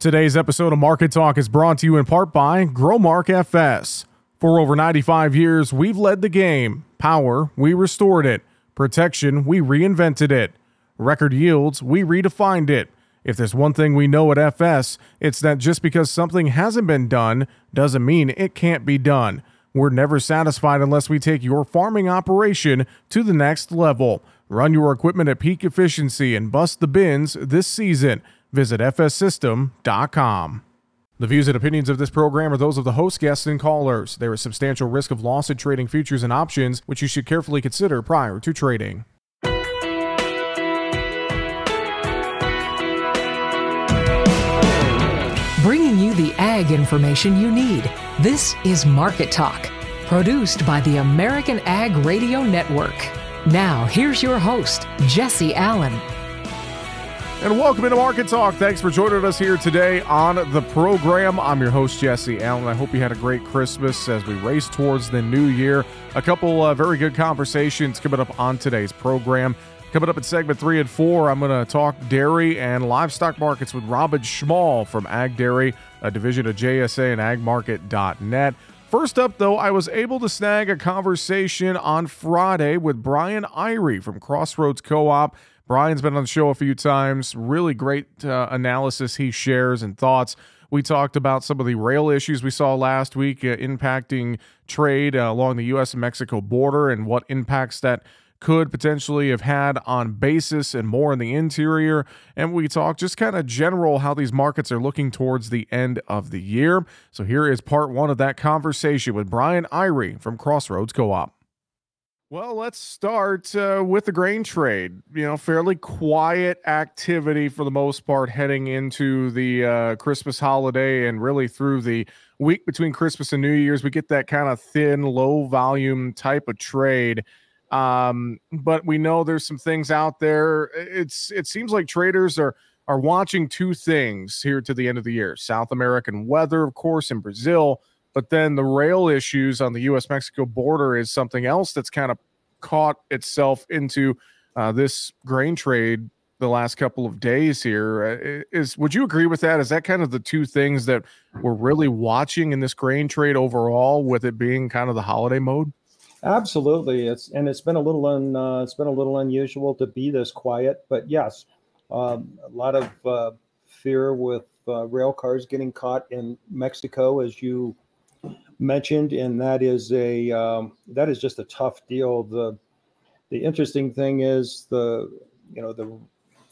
Today's episode of Market Talk is brought to you in part by Growmark FS. For over 95 years, we've led the game. Power, we restored it. Protection, we reinvented it. Record yields, we redefined it. If there's one thing we know at FS, it's that just because something hasn't been done doesn't mean it can't be done. We're never satisfied unless we take your farming operation to the next level. Run your equipment at peak efficiency and bust the bins this season. Visit fssystem.com. The views and opinions of this program are those of the host, guests, and callers. There is substantial risk of loss in trading futures and options, which you should carefully consider prior to trading. Bringing you the ag information you need. This is Market Talk, produced by the American Ag Radio Network. Now, here's your host, Jesse Allen. And welcome into Market Talk. Thanks for joining us here today on the program. I'm your host, Jesse Allen. I hope you had a great Christmas as we race towards the new year. A couple uh, very good conversations coming up on today's program. Coming up in segment three and four, I'm going to talk dairy and livestock markets with Robin Schmahl from AgDairy, a division of JSA and agmarket.net. First up, though, I was able to snag a conversation on Friday with Bryan Irey from Crossroads Co op. Bryan's been on the show a few times. Really great uh, analysis he shares and thoughts. We talked about some of the rail issues we saw last week uh, impacting trade uh, along the U.S. and Mexico border and what impacts that could potentially have had on basis and more in the interior. And we talked just kind of general how these markets are looking towards the end of the year. So here is part one of that conversation with Bryan Irey from Crossroads Co op. Well, let's start uh, with the grain trade. You know, fairly quiet activity for the most part heading into the uh, Christmas holiday and really through the week between Christmas and New Year's. We get that kind of thin, low volume type of trade. Um, but we know there's some things out there. It's it seems like traders are are watching two things here to the end of the year: South American weather, of course, in Brazil but then the rail issues on the U.S. Mexico border is something else that's kind of caught itself into uh, this grain trade the last couple of days here. Uh, would you agree with that? Is that kind of the two things that we're really watching in this grain trade overall, with it being kind of the holiday mode? Absolutely, it's and it's been a little un, uh, it's been a little unusual to be this quiet, but yes, um, a lot of uh, fear with uh, rail cars getting caught in Mexico, as you mentioned, and that is a um, that is just a tough deal. The the interesting thing is the you know the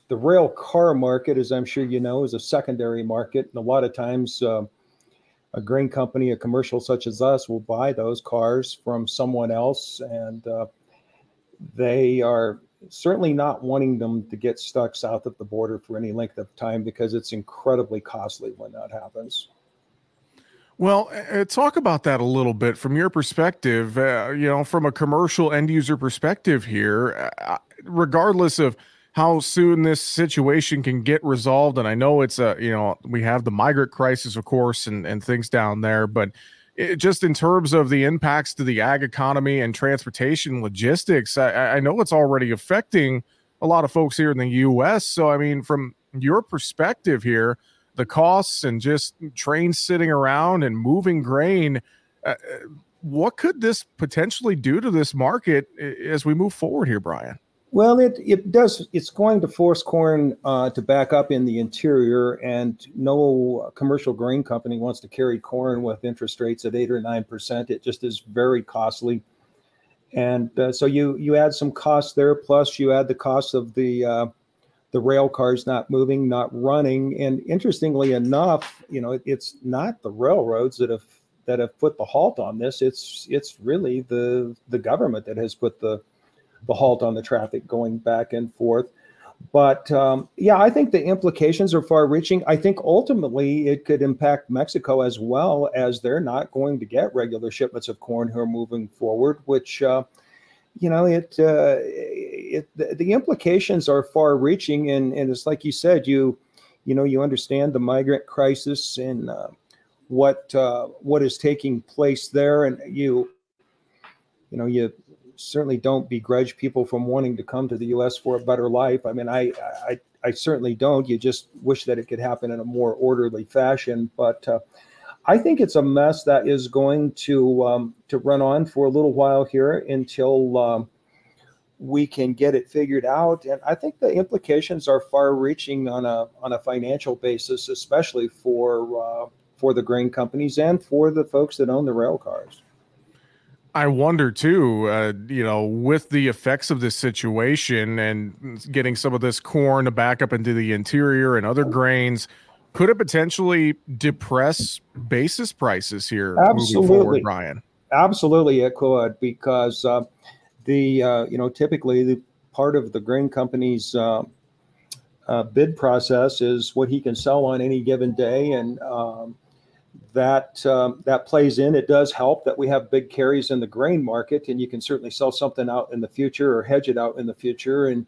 the rail car market, as I'm sure you know, is a secondary market, and a lot of times. Uh, a grain company, a commercial such as us, will buy those cars from someone else, and uh, they are certainly not wanting them to get stuck south of the border for any length of time because it's incredibly costly when that happens. Well, uh, talk about that a little bit from your perspective. Uh, you know, from a commercial end user perspective here, uh, regardless of how soon this situation can get resolved. And I know it's a, you know, we have the migrant crisis, of course, and, and things down there, but it, just in terms of the impacts to the ag economy and transportation logistics, I, I know it's already affecting a lot of folks here in the U.S. So, I mean, from your perspective here, the costs and just trains sitting around and moving grain. Uh, what could this potentially do to this market as we move forward here, Bryan? Well, it, it does. It's going to force corn uh, to back up in the interior, and no commercial grain company wants to carry corn with interest rates at eight or nine percent. It just is very costly, and uh, so you you add some costs there. Plus, you add the cost of the uh, the rail cars not moving, not running. And interestingly enough, you know, it's not the railroads that have that have put the halt on this. It's it's really the the government that has put the the halt on the traffic going back and forth. But um, yeah, I think the implications are far reaching. I think ultimately it could impact Mexico as well as they're not going to get regular shipments of corn who are moving forward, which uh, you know it, uh, it the, the, implications are far reaching and and it's like you said you you know you understand the migrant crisis and uh, what uh, what is taking place there and you you know you certainly don't begrudge people from wanting to come to the US for a better life i mean i i I certainly don't. You just wish that it could happen in a more orderly fashion. But uh, I think it's a mess that is going to um, to run on for a little while here until um, we can get it figured out. And I think the implications are far-reaching on a on a financial basis, especially for uh, for the grain companies and for the folks that own the rail cars. I wonder too, uh, you know, with the effects of this situation and getting some of this corn to back up into the interior and other grains, could it potentially depress basis prices here Absolutely. moving forward, Bryan? Absolutely, it could because uh, the uh, you know typically the part of the grain company's uh, uh bid process is what he can sell on any given day, and um, that um, that plays in. It does help that we have big carries in the grain market, and you can certainly sell something out in the future or hedge it out in the future and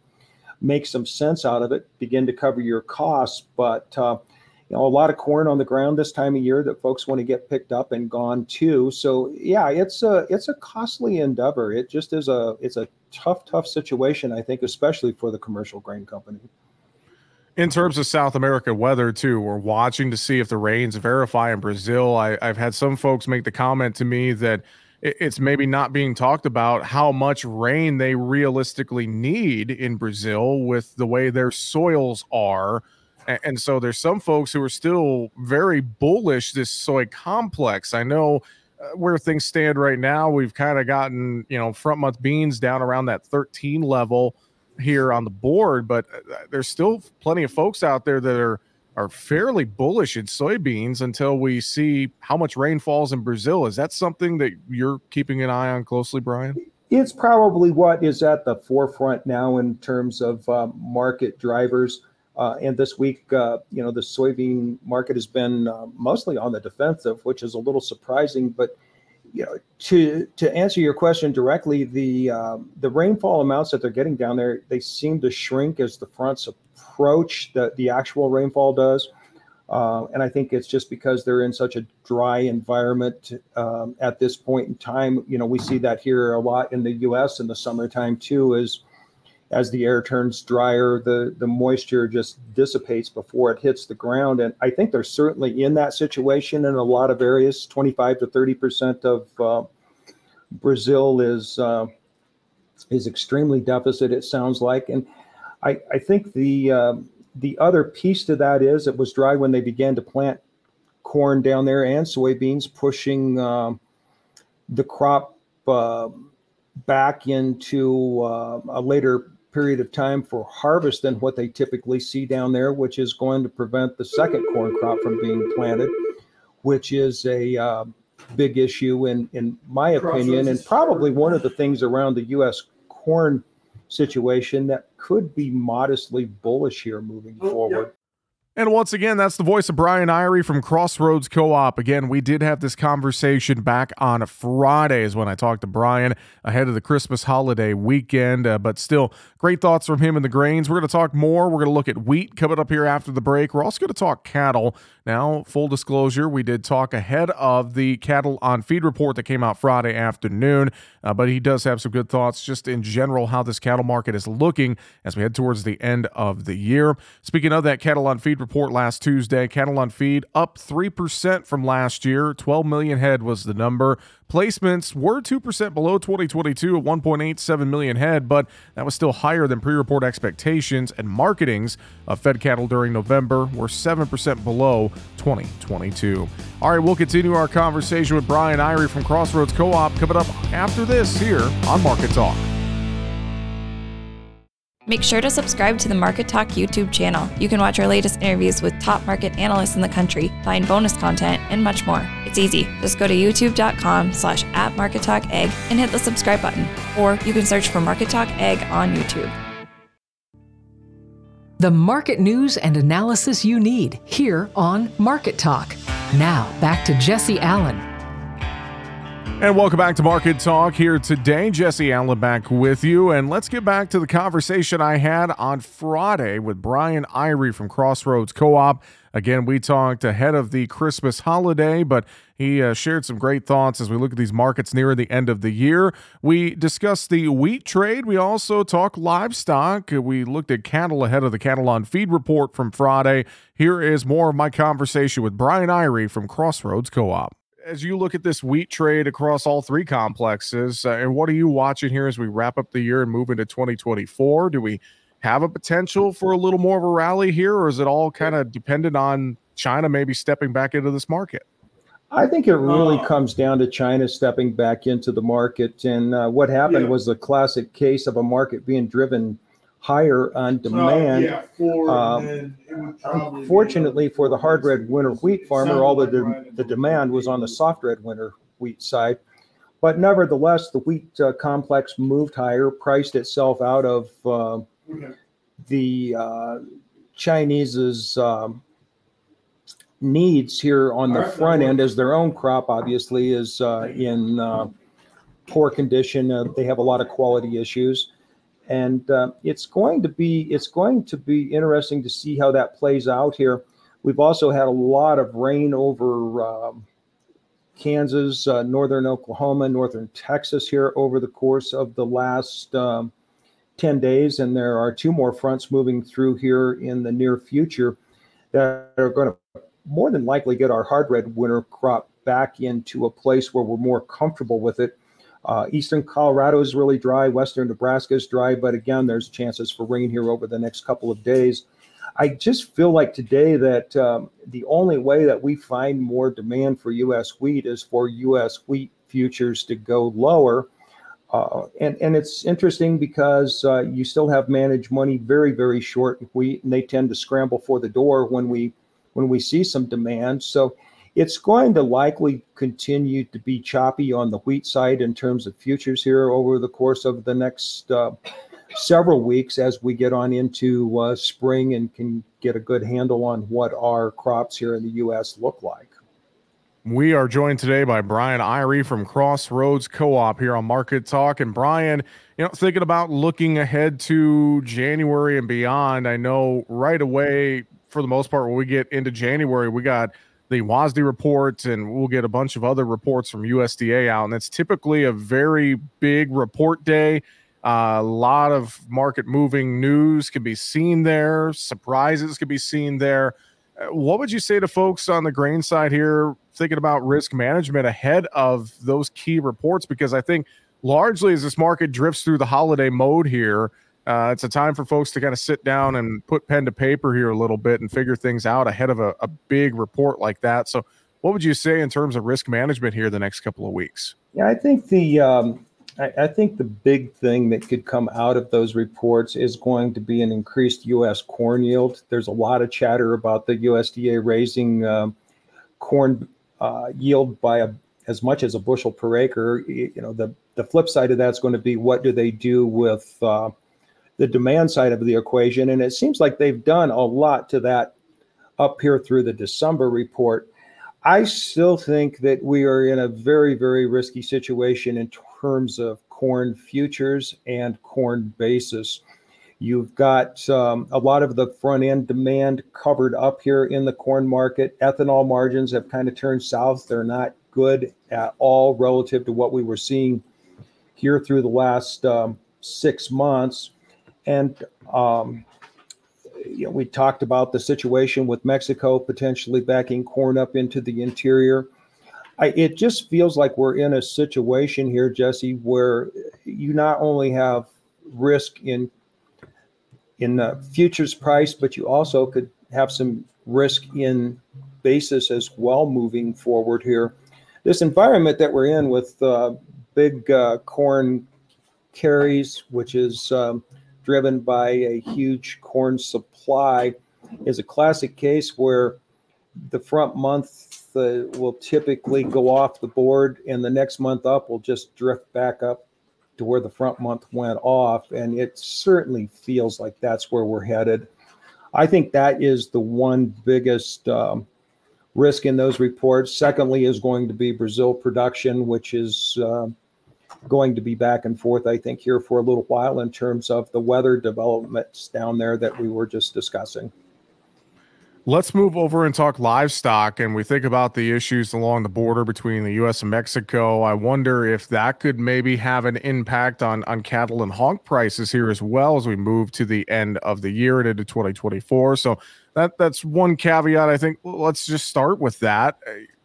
make some sense out of it. Begin to cover your costs, but uh, you know a lot of corn on the ground this time of year that folks want to get picked up and gone too. So yeah, it's a it's a costly endeavor. It just is a it's a tough tough situation. I think, especially for the commercial grain company in terms of South America weather too, we're watching to see if the rains verify in Brazil. I, have had some folks make the comment to me that it's maybe not being talked about how much rain they realistically need in Brazil with the way their soils are. And, and so there's some folks who are still very bullish this soy complex. I know uh, where things stand right now, we've kind of gotten, you know, front month beans down around that 13 level here on the board, but uh, there's still plenty of folks out there that are are fairly bullish in soybeans until we see how much rain falls in Brazil. Is that something that you're keeping an eye on closely, Bryan? It's probably what is at the forefront now in terms of uh, market drivers. Uh, and this week, uh, you know, the soybean market has been uh, mostly on the defensive, which is a little surprising. But you know, to to answer your question directly, the um, the rainfall amounts that they're getting down there, they seem to shrink as the fronts approach. The the actual rainfall does, uh, and I think it's just because they're in such a dry environment um, at this point in time. You know, we see that here a lot in the U.S. in the summertime too. Is as the air turns drier, the, the moisture just dissipates before it hits the ground. And I think they're certainly in that situation in a lot of areas. 25 to 30% of uh, Brazil is uh, is extremely deficit, it sounds like. And I, I think the uh, the other piece to that is it was dry when they began to plant corn down there and soybeans, pushing um, the crop uh, back into uh, a later period of time for harvest than what they typically see down there, which is going to prevent the second corn crop from being planted, which is a uh, big issue in in my opinion, and probably one of the things around the U.S. corn situation that could be modestly bullish here moving forward. And once again, that's the voice of Bryan Irey from Crossroads Co op. Again, we did have this conversation back on Fridays when I talked to Bryan ahead of the Christmas holiday weekend. Uh, but still, great thoughts from him and the grains. We're going to talk more. We're going to look at wheat coming up here after the break. We're also going to talk cattle. Now, full disclosure, we did talk ahead of the cattle on feed report that came out Friday afternoon. Uh, but he does have some good thoughts just in general how this cattle market is looking as we head towards the end of the year. Speaking of that cattle on feed report, report last Tuesday. Cattle on feed up 3% from last year. 12 million head was the number. Placements were 2% below 2022 at 1.87 million head, but that was still higher than pre report expectations. And marketings of fed cattle during November were 7% below 2022. All right, we'll continue our conversation with Bryan Irey from Crossroads Co op coming up after this here on Market Talk. Make sure to subscribe to the Market Talk YouTube channel. You can watch our latest interviews with top market analysts in the country, find bonus content, and much more. It's easy. Just go to youtube.com slash at Market Talk Ag and hit the subscribe button. Or you can search for Market Talk Ag on YouTube. The market news and analysis you need here on Market Talk. Now, back to Jesse Allen and welcome back to Market Talk here today. Jesse Allen back with you. And let's get back to the conversation I had on Friday with Bryan Irey from Crossroads Co op. Again, we talked ahead of the Christmas holiday, but he uh, shared some great thoughts as we look at these markets near the end of the year. We discussed the wheat trade. We also talked livestock. We looked at cattle ahead of the cattle on feed report from Friday. Here is more of my conversation with Bryan Irey from Crossroads Co op as you look at this wheat trade across all three complexes, uh, and what are you watching here as we wrap up the year and move into 2024? Do we have a potential for a little more of a rally here, or is it all kind of dependent on China maybe stepping back into this market? I think it really uh, comes down to China stepping back into the market. And uh, what happened yeah. was a classic case of a market being driven higher on demand. Um, unfortunately, for the hard red winter wheat farmer, all the, de- the demand was on the soft red winter wheat side. But nevertheless, the wheat uh, complex moved higher, priced itself out of uh, the uh, Chinese's um, needs here on the front end, as their own crop obviously is uh, in uh, poor condition. Uh, they have a lot of quality issues, and uh, it's going to be it's going to be interesting to see how that plays out here. We've also had a lot of rain over. Um, Kansas, uh, northern Oklahoma, northern Texas here over the course of the last um, 10 days, and there are two more fronts moving through here in the near future that are going to more than likely get our hard red winter crop back into a place where we're more comfortable with it. Uh, eastern Colorado is really dry, western Nebraska is dry, but again, there's chances for rain here over the next couple of days. I just feel like today that um, the only way that we find more demand for U.S. wheat is for U.S. wheat futures to go lower uh, and and it's interesting because uh, you still have managed money very very short wheat, and they tend to scramble for the door when we when we see some demand. So it's going to likely continue to be choppy on the wheat side in terms of futures here over the course of the next uh, several weeks as we get on into uh, spring and can get a good handle on what our crops here in the U.S. look like. We are joined today by Bryan Irey from Crossroads Co-op here on Market Talk. And Bryan, you know, thinking about looking ahead to January and beyond, I know right away, for the most part, when we get into January, we got the WASDE report and we'll get a bunch of other reports from USDA out. And it's typically a very big report day. Uh, a lot of market moving news can be seen there, surprises can be seen there. Uh, what would you say to folks on the grain side here thinking about risk management ahead of those key reports? Because I think largely as this market drifts through the holiday mode here, uh, it's a time for folks to kind of sit down and put pen to paper here a little bit and figure things out ahead of a, a big report like that. So, what would you say in terms of risk management here the next couple of weeks? Yeah, I think the um, I, I, think the big thing that could come out of those reports is going to be an increased U.S. corn yield. There's a lot of chatter about the USDA raising um, corn uh, yield by a, as much as a bushel per acre. You know, the the flip side of that's going to be what do they do with uh, the demand side of the equation? And it seems like they've done a lot to that up here through the December report. I still think that we are in a very, very risky situation in terms of corn futures and corn basis. You've got um, a lot of the front end demand covered up here in the corn market. Ethanol margins have kind of turned south. They're not good at all relative to what we were seeing here through the last um, six months. And um, you know, we talked about the situation with Mexico potentially backing corn up into the interior. I, it just feels like we're in a situation here, Jesse, where you not only have risk in in the futures price, but you also could have some risk in basis as well moving forward here. This environment that we're in with uh, big uh, corn carries, which is um, driven by a huge corn supply, is a classic case where the front month uh, will typically go off the board and the next month up will just drift back up to where the front month went off. And it certainly feels like that's where we're headed. I think that is the one biggest um, risk in those reports. Secondly, is going to be Brazil production, which is uh, going to be back and forth, I think, here for a little while in terms of the weather developments down there that we were just discussing. Let's move over and talk livestock. And we think about the issues along the border between the U.S. and Mexico. I wonder if that could maybe have an impact on, on cattle and hog prices here as well as we move to the end of the year and into 2024. So that that's one caveat. I think let's just start with that.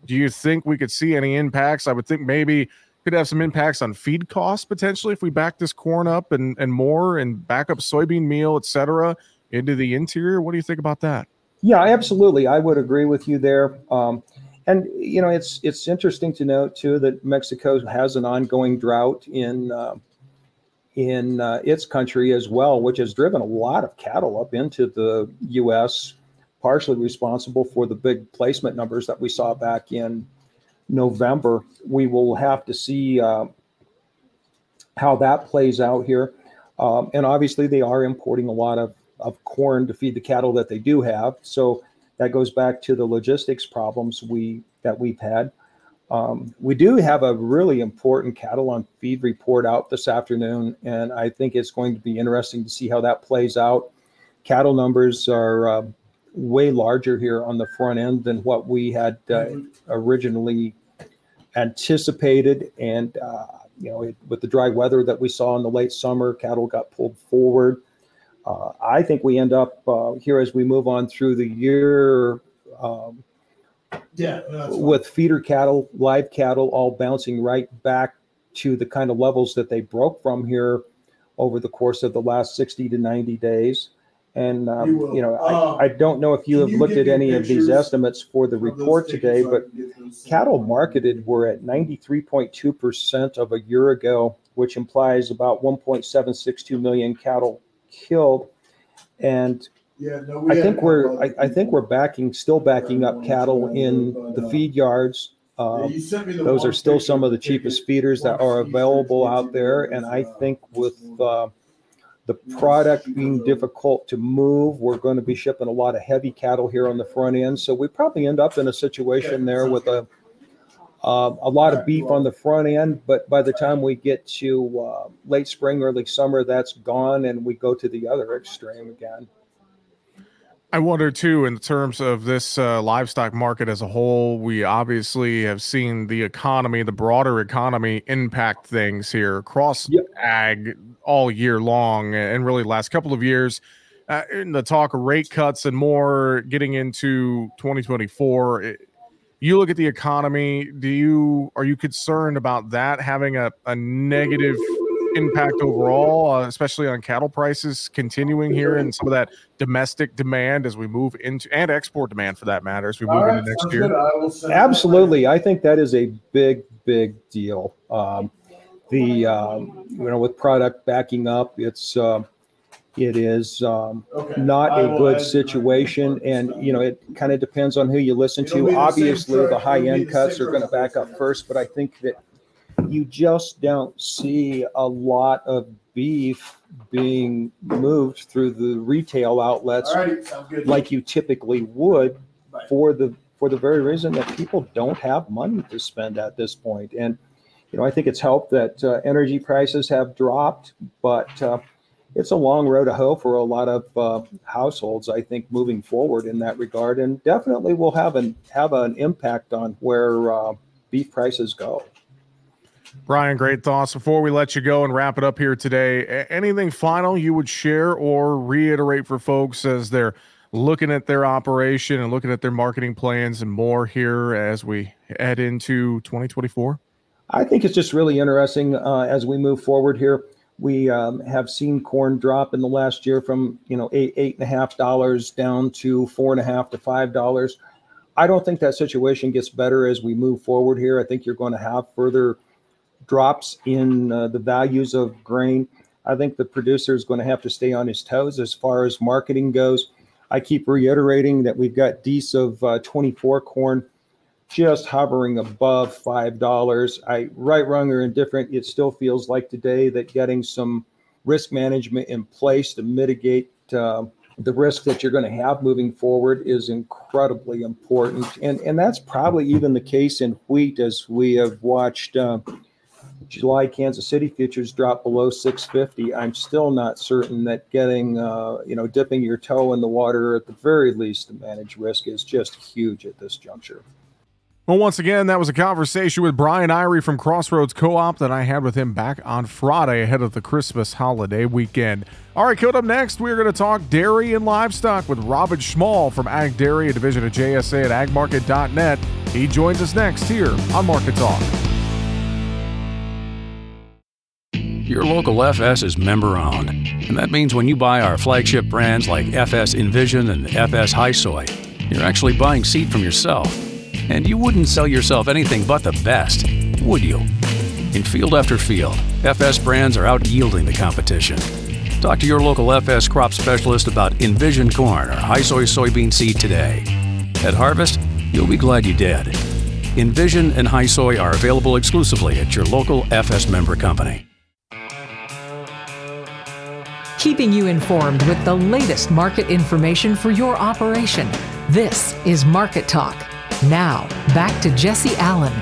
Do you think we could see any impacts? I would think maybe could have some impacts on feed costs potentially if we back this corn up and, and more and back up soybean meal, et cetera, into the interior. What do you think about that? Yeah, absolutely. I would agree with you there. Um, and you know, it's it's interesting to note too that Mexico has an ongoing drought in uh, in uh, its country as well, which has driven a lot of cattle up into the U.S. Partially responsible for the big placement numbers that we saw back in November. We will have to see uh, how that plays out here. Um, and obviously, they are importing a lot of of corn to feed the cattle that they do have. So that goes back to the logistics problems we that we've had. Um, we do have a really important cattle on feed report out this afternoon, and I think it's going to be interesting to see how that plays out. Cattle numbers are uh, way larger here on the front end than what we had uh, originally anticipated, and uh, you know, it, with the dry weather that we saw in the late summer, cattle got pulled forward. Uh, I think we end up uh, here as we move on through the year um, Yeah. with feeder cattle, live cattle, all bouncing right back to the kind of levels that they broke from here over the course of the last 60 to 90 days. And, um, You will. you know, Um, I, I don't know if you can have you looked at me any of these pictures estimates for the report today, but can get those sent cattle marketed were at 93.2% of a year ago, which implies about 1.762 million cattle killed. And Yeah, no, we I had think one we're, other I, I think we're backing, still backing up cattle in the feed yards. Yeah, Um, you sent me the those one are still some of the cheapest feeders that are available out there. And I uh, think with, uh, the product being difficult to move, we're going to be shipping a lot of heavy cattle here on the front end. So we probably end up in a situation there with a, uh, a lot of beef on the front end, but by the time we get to, uh, late spring, early summer, that's gone and we go to the other extreme again. I wonder too, in terms of this uh, livestock market as a whole, we obviously have seen the economy, the broader economy, impact things here across Yep. ag all year long, and really last couple of years. Uh, in the talk of rate cuts and more, getting into 2024. it- you look at the economy. Do you are you concerned about that having a, a negative impact overall, uh, especially on cattle prices continuing here and some of that domestic demand as we move into and export demand for that matter as we move All right, into next year. I will send that Absolutely. I think that is a big, big deal. Um, the, um, you know, with product backing up, it's, um, it is, um. Okay. not I a will good add to my situation. And, stuff. you know, it kind of depends on who you listen It'll to. be the Obviously, the high end cuts are going to back up first, but I think that you just don't see a lot of beef being moved through the retail outlets All right, sounds good. like you typically would Right. for the for the very reason that people don't have money to spend at this point. point and you know i think it's helped that uh, energy prices have dropped but uh, it's a long road to hoe for a lot of uh, households i think moving forward in that regard and definitely will have an have an impact on where uh, beef prices go Bryan, great thoughts. Before we let you go and wrap it up here today, anything final you would share or reiterate for folks as they're looking at their operation and looking at their marketing plans and more here as we head into 2024? I think it's just really interesting uh, as we move forward here. We um, have seen corn drop in the last year from you know eight eight and a half dollars down to four and a half to five dollars. I don't think that situation gets better as we move forward here. I think you're going to have further drops in uh, the values of grain. I think the producer is going to have to stay on his toes as far as marketing goes. I keep reiterating that we've got Dees of uh, 24 corn just hovering above five dollars. I right, wrong, or indifferent. It still feels like today that getting some risk management in place to mitigate uh, the risk that you're going to have moving forward is incredibly important, and and that's probably even the case in wheat as we have watched. Uh, July Kansas City futures dropped below 650, I'm still not certain that getting, uh, you know, dipping your toe in the water at the very least to manage risk is just huge at this juncture. Well, once again, that was a conversation with Bryan Irey from Crossroads Co op that I had with him back on Friday ahead of the Christmas holiday weekend. All right, coming up next, we're going to talk dairy and livestock with Robin Schmahl from AgDairy, a division of JSA at agmarket.net. He joins us next here on Market Talk. Your local FS is member owned, and that means when you buy our flagship brands like FS Envision and FS High Soy, you're actually buying seed from yourself. And you wouldn't sell yourself anything but the best, would you? In field after field, FS brands are out yielding the competition. Talk to your local FS crop specialist about Envision corn or high soy soybean seed today. At harvest, you'll be glad you did. Envision and high soy are available exclusively at your local FS member company. Keeping you informed with the latest market information for your operation. This is Market Talk. Now, back to Jesse Allen.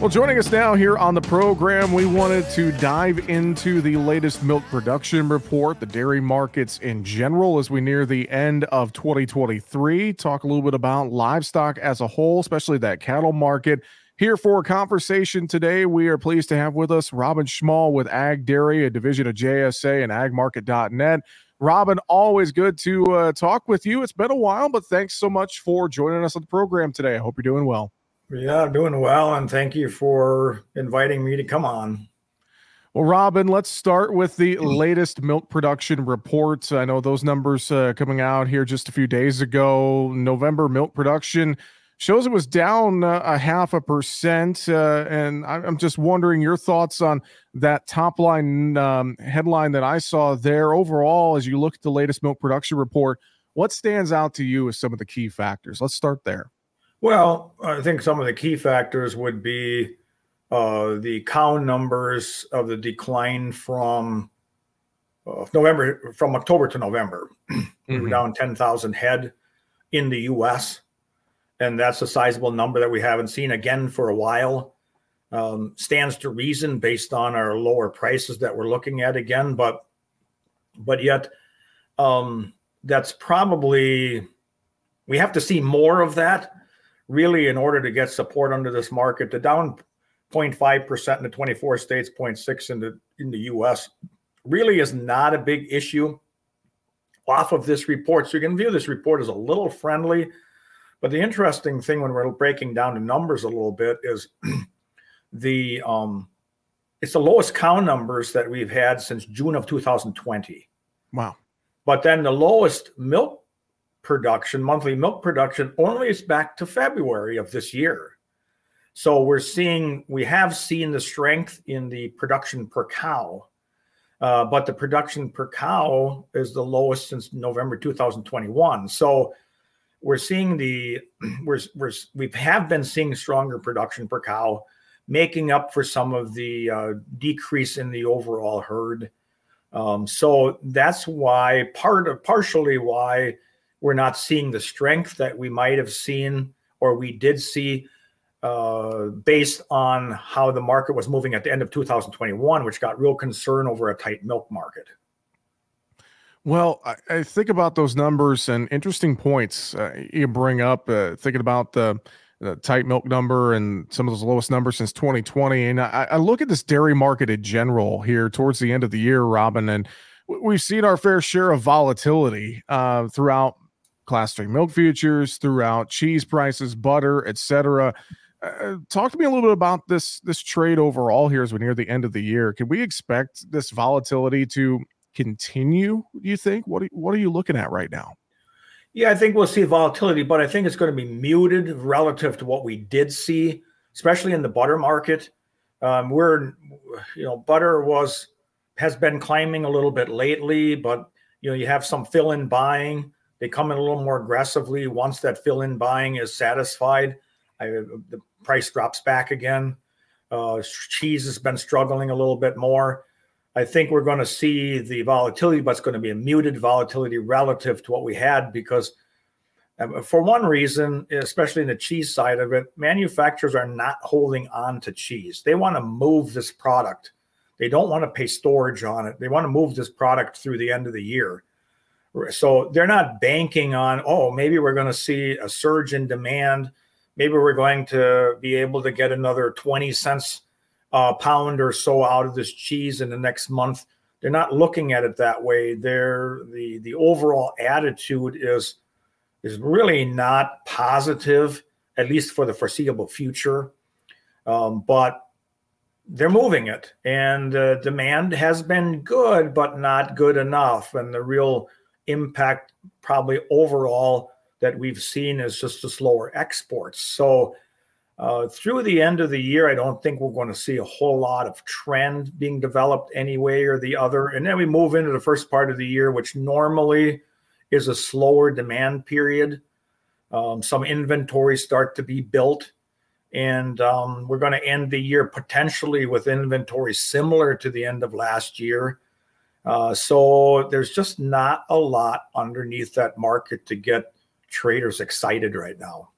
Well, joining us now here on the program, we wanted to dive into the latest milk production report, the dairy markets in general, as we near the end of 2023. Talk a little bit about livestock as a whole, especially that cattle market. Here for a conversation today, we are pleased to have with us Robin Schmahl with AgDairy, a division of JSA and agmarket.net. Robin, always good to uh, talk with you. It's been a while, but thanks so much for joining us on the program today. I hope you're doing well. Yeah, doing well, and thank you for inviting me to come on. Well, Robin, let's start with the latest milk production reports. I know those numbers uh, coming out here just a few days ago. November milk production shows it was down uh, a half a percent. Uh, and I'm just wondering your thoughts on that top line um, headline that I saw there. Overall, as you look at the latest milk production report, what stands out to you as some of the key factors? Let's start there. Well, I think some of the key factors would be uh, the cow numbers of the decline from uh, November, from October to November. mm-hmm. we were down 10,000 head in the U.S and that's a sizable number that we haven't seen again for a while. Um, stands to reason based on our lower prices that we're looking at again, but but yet um, that's probably we have to see more of that really in order to get support under this market. The down 0.5 percent in the 24 states, 0.6 in the in the U.S. really is not a big issue off of this report. So you can view this report as a little friendly but the interesting thing when we're breaking down the numbers a little bit is the um, it's the lowest cow numbers that we've had since June of 2020. Wow. But then the lowest milk production, monthly milk production, only is back to February of this year. So we're seeing, we have seen the strength in the production per cow, uh, but the production per cow is the lowest since November 2021. So we're seeing the we're, we're we have been seeing stronger production per cow making up for some of the uh, decrease in the overall herd. Um, so that's why part of partially why we're not seeing the strength that we might have seen or we did see uh, based on how the market was moving at the end of 2021 which got real concern over a tight milk market well, I, I, think about those numbers and interesting points uh, you bring up. Uh, thinking about the, the, tight milk number and some of those lowest numbers since 2020, and I, I, look at this dairy market in general here towards the end of the year, Robin, and we've seen our fair share of volatility uh, throughout class three milk futures, throughout cheese prices, butter, etc. Uh, talk to me a little bit about this this trade overall here as we near the end of the year. Can we expect this volatility to continue? Do you think? What are, what are you looking at right now? Yeah, I think we'll see volatility, but I think it's going to be muted relative to what we did see, especially in the butter market. Um, we're, you know, butter was has been climbing a little bit lately, but you know, you have some fill-in buying. They come in a little more aggressively once that fill-in buying is satisfied. I, the price drops back again. Uh, cheese has been struggling a little bit more. I think we're going to see the volatility, but it's going to be a muted volatility relative to what we had because Uh, For one reason, especially in the cheese side of it, manufacturers are not holding on to cheese. They want to move this product. They don't want to pay storage on it. They want to move this product through the end of the year. So they're not banking on, oh, maybe we're going to see a surge in demand. Maybe we're going to be able to get another 20 cents a pound or so out of this cheese in the next month. They're not looking at it that way. They're the the overall attitude is is really not positive, at least for the foreseeable future. Um, but they're moving it, and uh, demand has been good, but not good enough. And the real impact, probably overall, that we've seen is just the slower exports. So. Uh, through the end of the year, I don't think we're going to see a whole lot of trend being developed any way or the other. And then we move into the first part of the year, which normally is a slower demand period. Um, some inventories start to be built, and um, we're going to end the year potentially with inventory similar to the end of last year. Uh, so there's just not a lot underneath that market to get traders excited right now.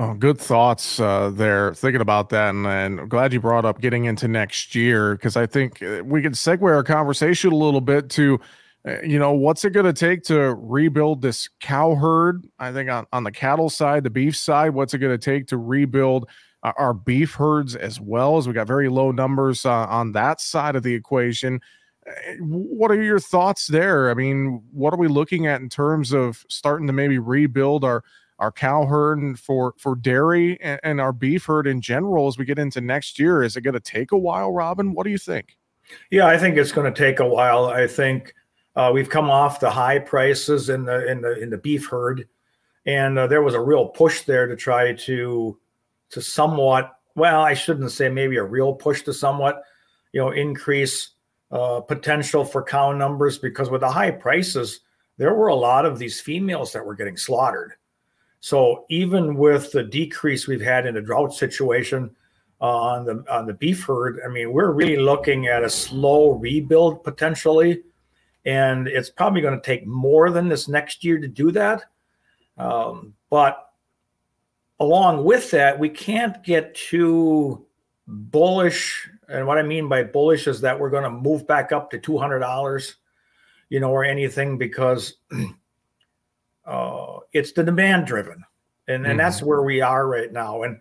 Oh, good thoughts uh, there. Thinking about that, and, and glad you brought up getting into next year because I think uh, we can segue our conversation a little bit to, uh, you know, what's it going to take to rebuild this cow herd? I think on, on the cattle side, the beef side, what's it going to take to rebuild uh, our beef herds as well? As we got very low numbers on that side of the equation. What are your thoughts there? I mean, what are we looking at in terms of starting to maybe rebuild our our cow herd and for for dairy and, and our beef herd in general as we get into next year is it going to take a while robin what do you think Yeah, I think it's going to take a while. I think uh, we've come off the high prices in the in the in the beef herd, and uh, there was a real push there to try to to somewhat. Well, I shouldn't say maybe a real push to somewhat, you know, increase uh, potential for cow numbers because with the high prices, there were a lot of these females that were getting slaughtered. So even with the decrease we've had in the drought situation uh, on the on the beef herd, I mean, we're really looking at a slow rebuild potentially, and it's probably going to take more than this next year to do that. Um, but along with that, we can't get too bullish. And what I mean by bullish is that we're going to move back up to two hundred dollars, you know, or anything because uh, it's the demand driven, and and that's where we are right now. And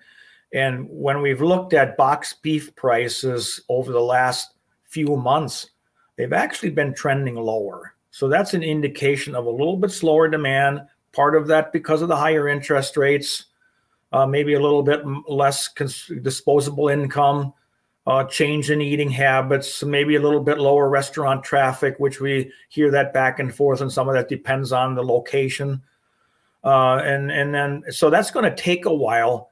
and when we've looked at box beef prices over the last few months, they've actually been trending lower. So that's an indication of a little bit slower demand. Part of that because of the higher interest rates, uh, maybe a little bit less cons- disposable income, uh, change in eating habits, maybe a little bit lower restaurant traffic, which we hear that back and forth, and some of that depends on the location. Uh, and and then so that's going to take a while.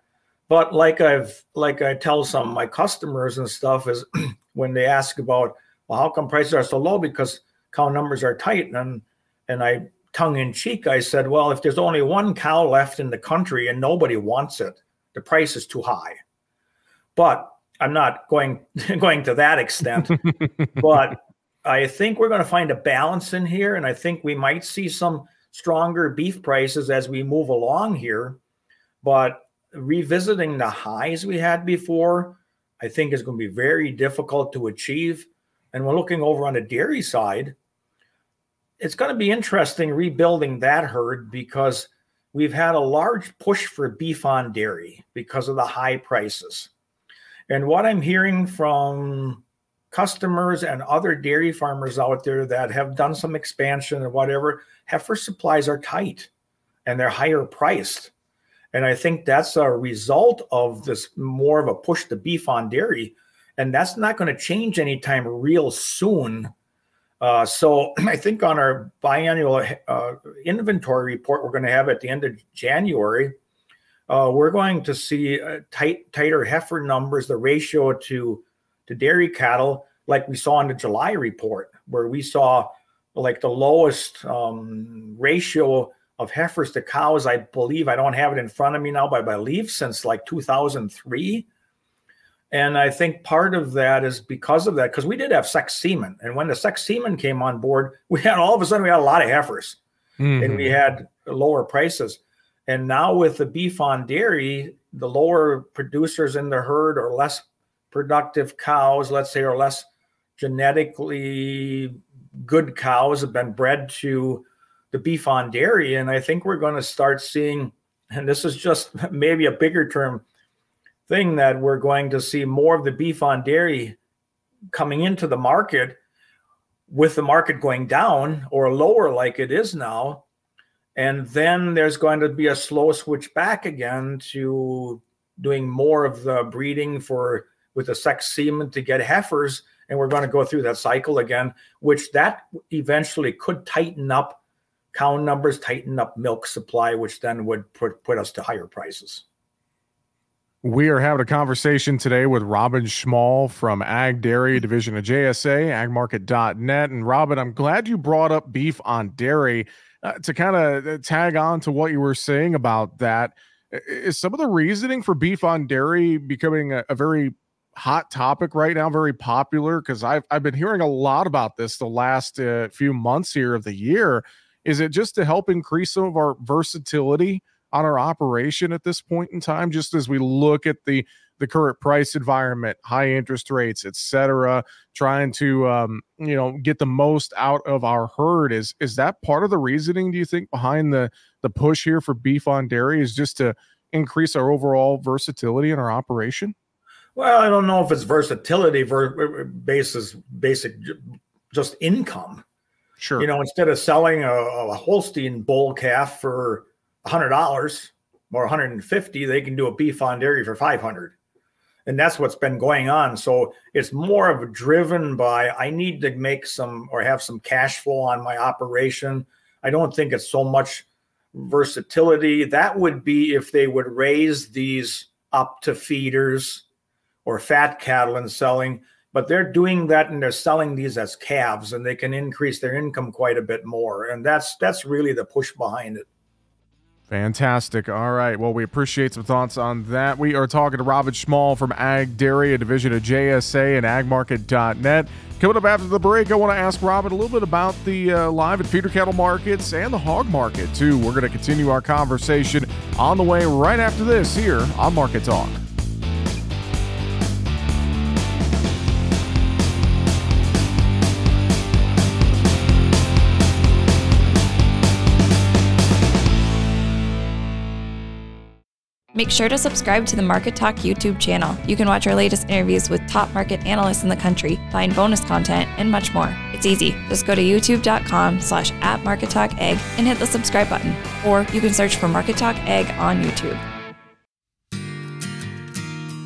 But like I've like I tell some of my customers and stuff is when they ask about well how come prices are so low because cow numbers are tight and and I tongue in cheek I said well if there's only one cow left in the country and nobody wants it the price is too high. But I'm not going going to that extent. but I think we're going to find a balance in here, and I think we might see some stronger beef prices as we move along here. But revisiting the highs we had before, I think is going to be very difficult to achieve. And we're looking over on the dairy side. It's going to be interesting rebuilding that herd because we've had a large push for beef on dairy because of the high prices. And what I'm hearing from customers and other dairy farmers out there that have done some expansion or whatever, heifer supplies are tight and they're higher priced. And I think that's a result of this more of a push to beef on dairy. And that's not going to change anytime real soon. Uh, so I think on our biannual uh, inventory report we're going to have at the end of January, uh, we're going to see uh, tight, tighter heifer numbers, the ratio to to dairy cattle, like we saw in the July report, where we saw like the lowest um, ratio of heifers to cows. I believe I don't have it in front of me now, but I believe since like 2003. And I think part of that is because of that, because we did have sex semen, and when the sex semen came on board, we had all of a sudden we had a lot of heifers, and we had lower prices. And now with the beef on dairy, the lower producers in the herd or less productive cows, let's say, or less genetically good cows have been bred to the beef on dairy. And I think we're going to start seeing, and this is just maybe a bigger term thing, that we're going to see more of the beef on dairy coming into the market with the market going down or lower like it is now. And then there's going to be a slow switch back again to doing more of the breeding for with the sex semen to get heifers. And we're going to go through that cycle again, which that eventually could tighten up cow numbers, tighten up milk supply, which then would put, put us to higher prices. We are having a conversation today with Robin Schmahl from AgDairy Division of JSA, agmarket.net. And Robin, I'm glad you brought up beef on dairy uh, to kind of uh, tag on to what you were saying about that. Is some of the reasoning for beef on dairy becoming a, a very hot topic right now, very popular? Because I've, I've been hearing a lot about this the last uh, few months here of the year. Is it just to help increase some of our versatility on our operation at this point in time, just as we look at the the current price environment, high interest rates, et cetera, trying to um, you know get the most out of our herd? Is is that part of the reasoning? Do you think behind the the push here for beef on dairy is just to increase our overall versatility in our operation? Well, I don't know if it's versatility ver- basis basic just income. Sure. You know, instead of selling a, a Holstein bull calf for hundred dollars or 150, they can do a beef on dairy for 500. And that's what's been going on. So it's more of driven by I need to make some or have some cash flow on my operation. I don't think it's so much versatility. That would be if they would raise these up to feeders or fat cattle and selling but they're doing that and they're selling these as calves and they can increase their income quite a bit more and that's that's really the push behind it Fantastic. All right. Well, we appreciate some thoughts on that. We are talking to Robin Schmahl from AgDairy, a division of JSA and agmarket.net. Coming up after the break, I want to ask Robin a little bit about the uh, live and feeder cattle markets and the hog market, too. We're going to continue our conversation on the way right after this here on Market Talk. Make sure to subscribe to the Market Talk YouTube channel. You can watch our latest interviews with top market analysts in the country, find bonus content, and much more. It's easy. Just go to youtube.com slash at Market Talk Ag and hit the subscribe button. Or you can search for Market Talk Ag on YouTube.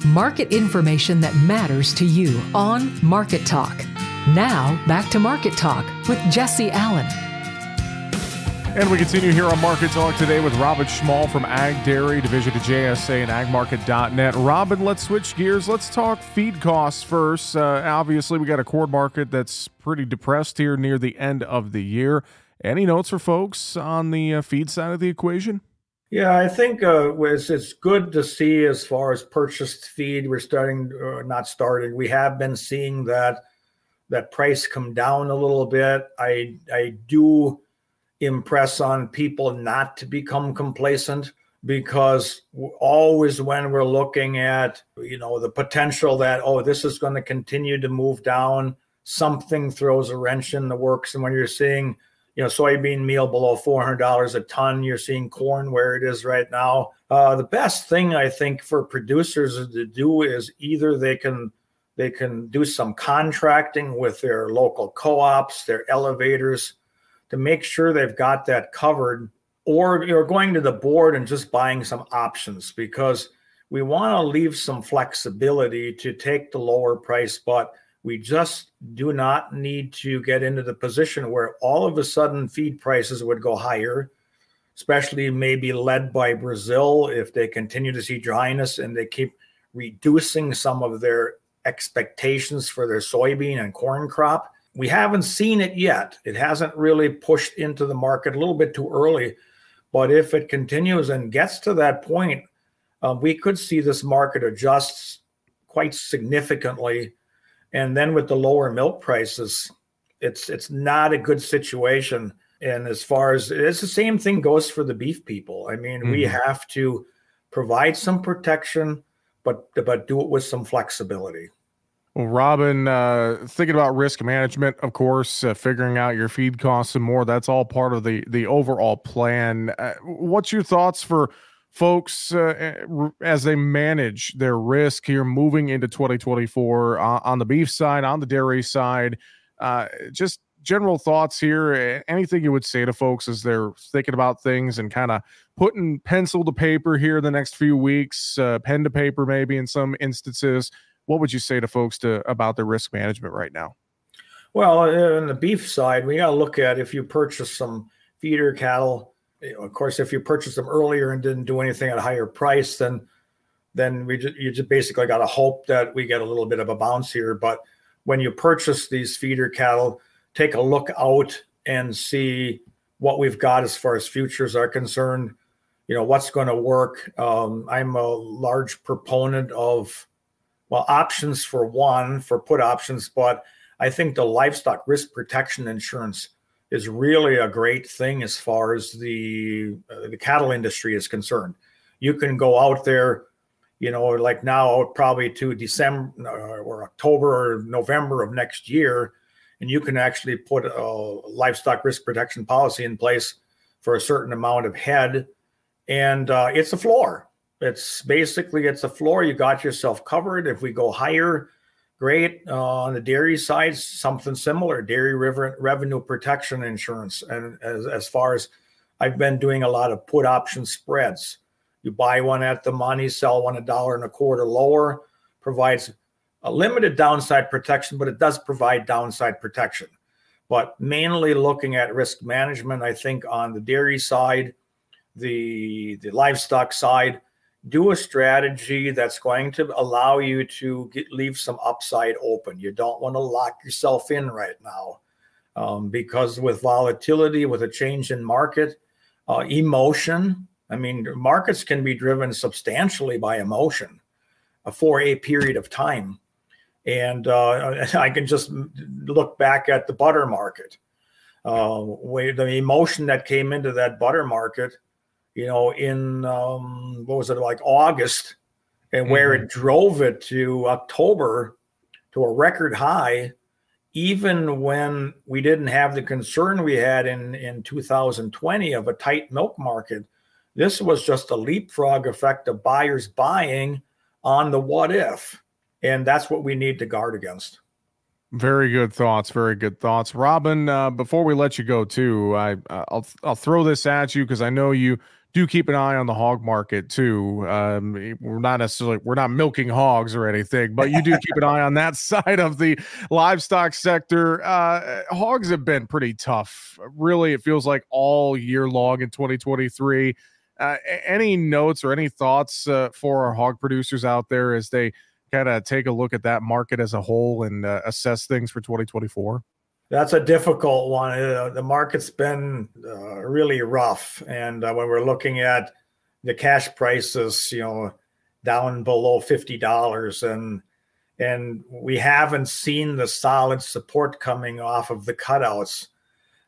Market information that matters to you on Market Talk. Now, back to Market Talk with Jesse Allen. And we continue here on Market Talk today with Robin Schmahl from AgDairy, division of JSA and agmarket.net. Robin, let's switch gears. Let's talk feed costs first. Uh, obviously, we got a corn market that's pretty depressed here near the end of the year. Any notes for folks on the uh, feed side of the equation? Yeah, I think uh, it's, it's good to see as far as purchased feed. We're starting, uh, not starting. We have been seeing that that price come down a little bit. I I do impress on people not to become complacent because always when we're looking at you know the potential that oh this is going to continue to move down something throws a wrench in the works. And when you're seeing you know soybean meal below $400 a ton you're seeing corn where it is right now. Uh, the best thing i think for producers to do is either they can they can do some contracting with their local co-ops their elevators to make sure they've got that covered or you're going to the board and just buying some options because we want to leave some flexibility to take the lower price but we just do not need to get into the position where all of a sudden feed prices would go higher especially maybe led by brazil if they continue to see dryness and they keep reducing some of their expectations for their soybean and corn crop we haven't seen it yet. It hasn't really pushed into the market a little bit too early. But if it continues and gets to that point, um, we could see this market adjust quite significantly. And then with the lower milk prices, it's it's not a good situation And as far as it's the same thing goes for the beef people. I mean, mm-hmm. we have to provide some protection, but but do it with some flexibility. Well, Robin, uh, thinking about risk management, of course, uh, figuring out your feed costs and more. That's all part of the the overall plan. Uh, what's your thoughts for folks uh, eh, as they manage their risk here moving into 2024 on the beef side, on the dairy side? Uh, just general thoughts here. Anything you would say to folks as they're thinking about things and kind of putting pencil to paper here the next few weeks, uh, pen to paper maybe in some instances what would you say to folks to about their risk management right now? Well, on the beef side, we got to look at if you purchase some feeder cattle. Of course, if you purchase them earlier and didn't do anything at a higher price, then then we just, you just basically got to hope that we get a little bit of a bounce here. But when you purchase these feeder cattle, take a look out and see what we've got as far as futures are concerned. You know what's going to work. Um, I'm a large proponent of well, options for one, for put options, but I think the livestock risk protection insurance is really a great thing as far as the uh, the cattle industry is concerned. You can go out there, you know, like now probably to December uh, or October or November of next year, and you can actually put a livestock risk protection policy in place for a certain amount of head, and uh, it's a floor. It's basically it's a floor. You got yourself covered. If we go higher, great. Uh, on the dairy side, something similar: dairy river, revenue protection insurance. And as as far as I've been doing a lot of put option spreads. You buy one at the money, sell one a dollar and a quarter lower. Provides a limited downside protection, but it does provide downside protection. But mainly looking at risk management, I think on the dairy side, the the livestock side do a strategy that's going to allow you to get, leave some upside open. You don't want to lock yourself in right now um, because with volatility, with a change in market, uh, emotion, I mean, markets can be driven substantially by emotion uh, for a period of time. And uh, I can just look back at the butter market. Uh, the emotion that came into that butter market you know, in um, what was it like August, and where mm-hmm. it drove it to October to a record high, even when we didn't have the concern we had in in 2020 of a tight milk market. This was just a leapfrog effect of buyers buying on the what if, and that's what we need to guard against. Very good thoughts. Very good thoughts, Robin. Uh, before we let you go, too, I I'll I'll throw this at you because I know you do keep an eye on the hog market too. Um, we're not necessarily we're not milking hogs or anything, but you do keep an eye on that side of the livestock sector. Uh, hogs have been pretty tough. Really, it feels like all year long in 2023. Uh, any notes or any thoughts uh, for our hog producers out there as they kind of take a look at that market as a whole and uh, assess things for 2024? That's a difficult one. Uh, the market's been uh, really rough, and uh, when we're looking at the cash prices, you know, down below fifty dollars, and and we haven't seen the solid support coming off of the cutouts.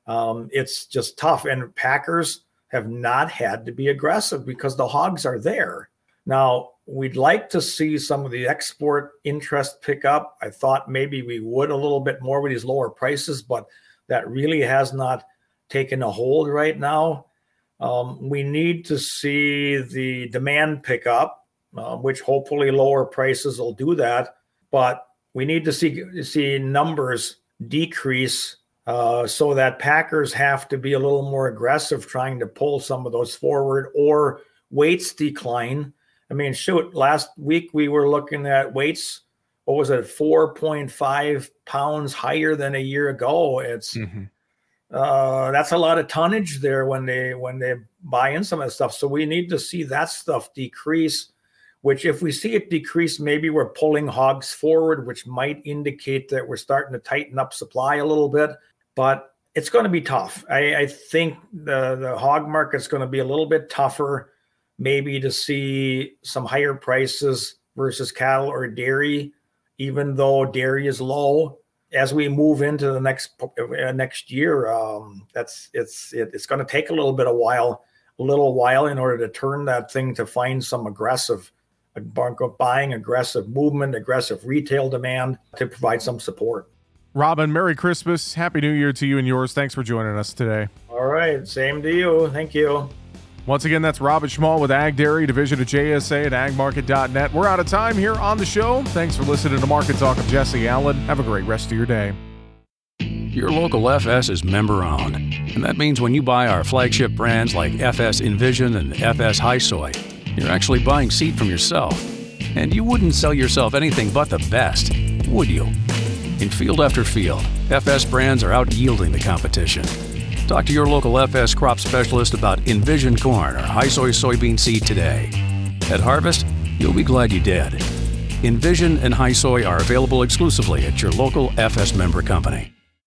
Um, it's just tough, and packers have not had to be aggressive because the hogs are there. Now, we'd like to see some of the export interest pick up. I thought maybe we would a little bit more with these lower prices, but that really has not taken a hold right now. Um, we need to see the demand pick up, uh, which hopefully lower prices will do that. But we need to see see numbers decrease uh, so that packers have to be a little more aggressive trying to pull some of those forward or weights decline I mean, shoot, last week we were looking at weights. What was it? 4.5 pounds higher than a year ago. It's mm-hmm. uh, that's a lot of tonnage there when they when they buy in some of that stuff. So we need to see that stuff decrease. Which, if we see it decrease, maybe we're pulling hogs forward, which might indicate that we're starting to tighten up supply a little bit. But it's going to be tough. I, I think the the hog market's going to be a little bit tougher maybe to see some higher prices versus cattle or dairy, even though dairy is low. as we move into the next uh, next year, um, that's it's it, it's going to take a little bit of while, a little while in order to turn that thing to find some aggressive, buying aggressive movement, aggressive retail demand to provide some support. Robin, Merry Christmas, Happy New Year to you and yours. Thanks for joining us today. All right, same to you. Thank you. Once again, that's Robin Schmahl with AgDairy, division of JSA at agmarket.net. We're out of time here on the show. Thanks for listening to Market Talk of Jesse Allen. Have a great rest of your day. Your local FS is member owned, and that means when you buy our flagship brands like FS Envision and FS HiSoy, you're actually buying seed from yourself. And you wouldn't sell yourself anything but the best, would you? In field after field, FS brands are out yielding the competition. Talk to your local FS crop specialist about Envision corn or HiSoy soybean seed today. At harvest, you'll be glad you did. Envision and HiSoy are available exclusively at your local FS member company.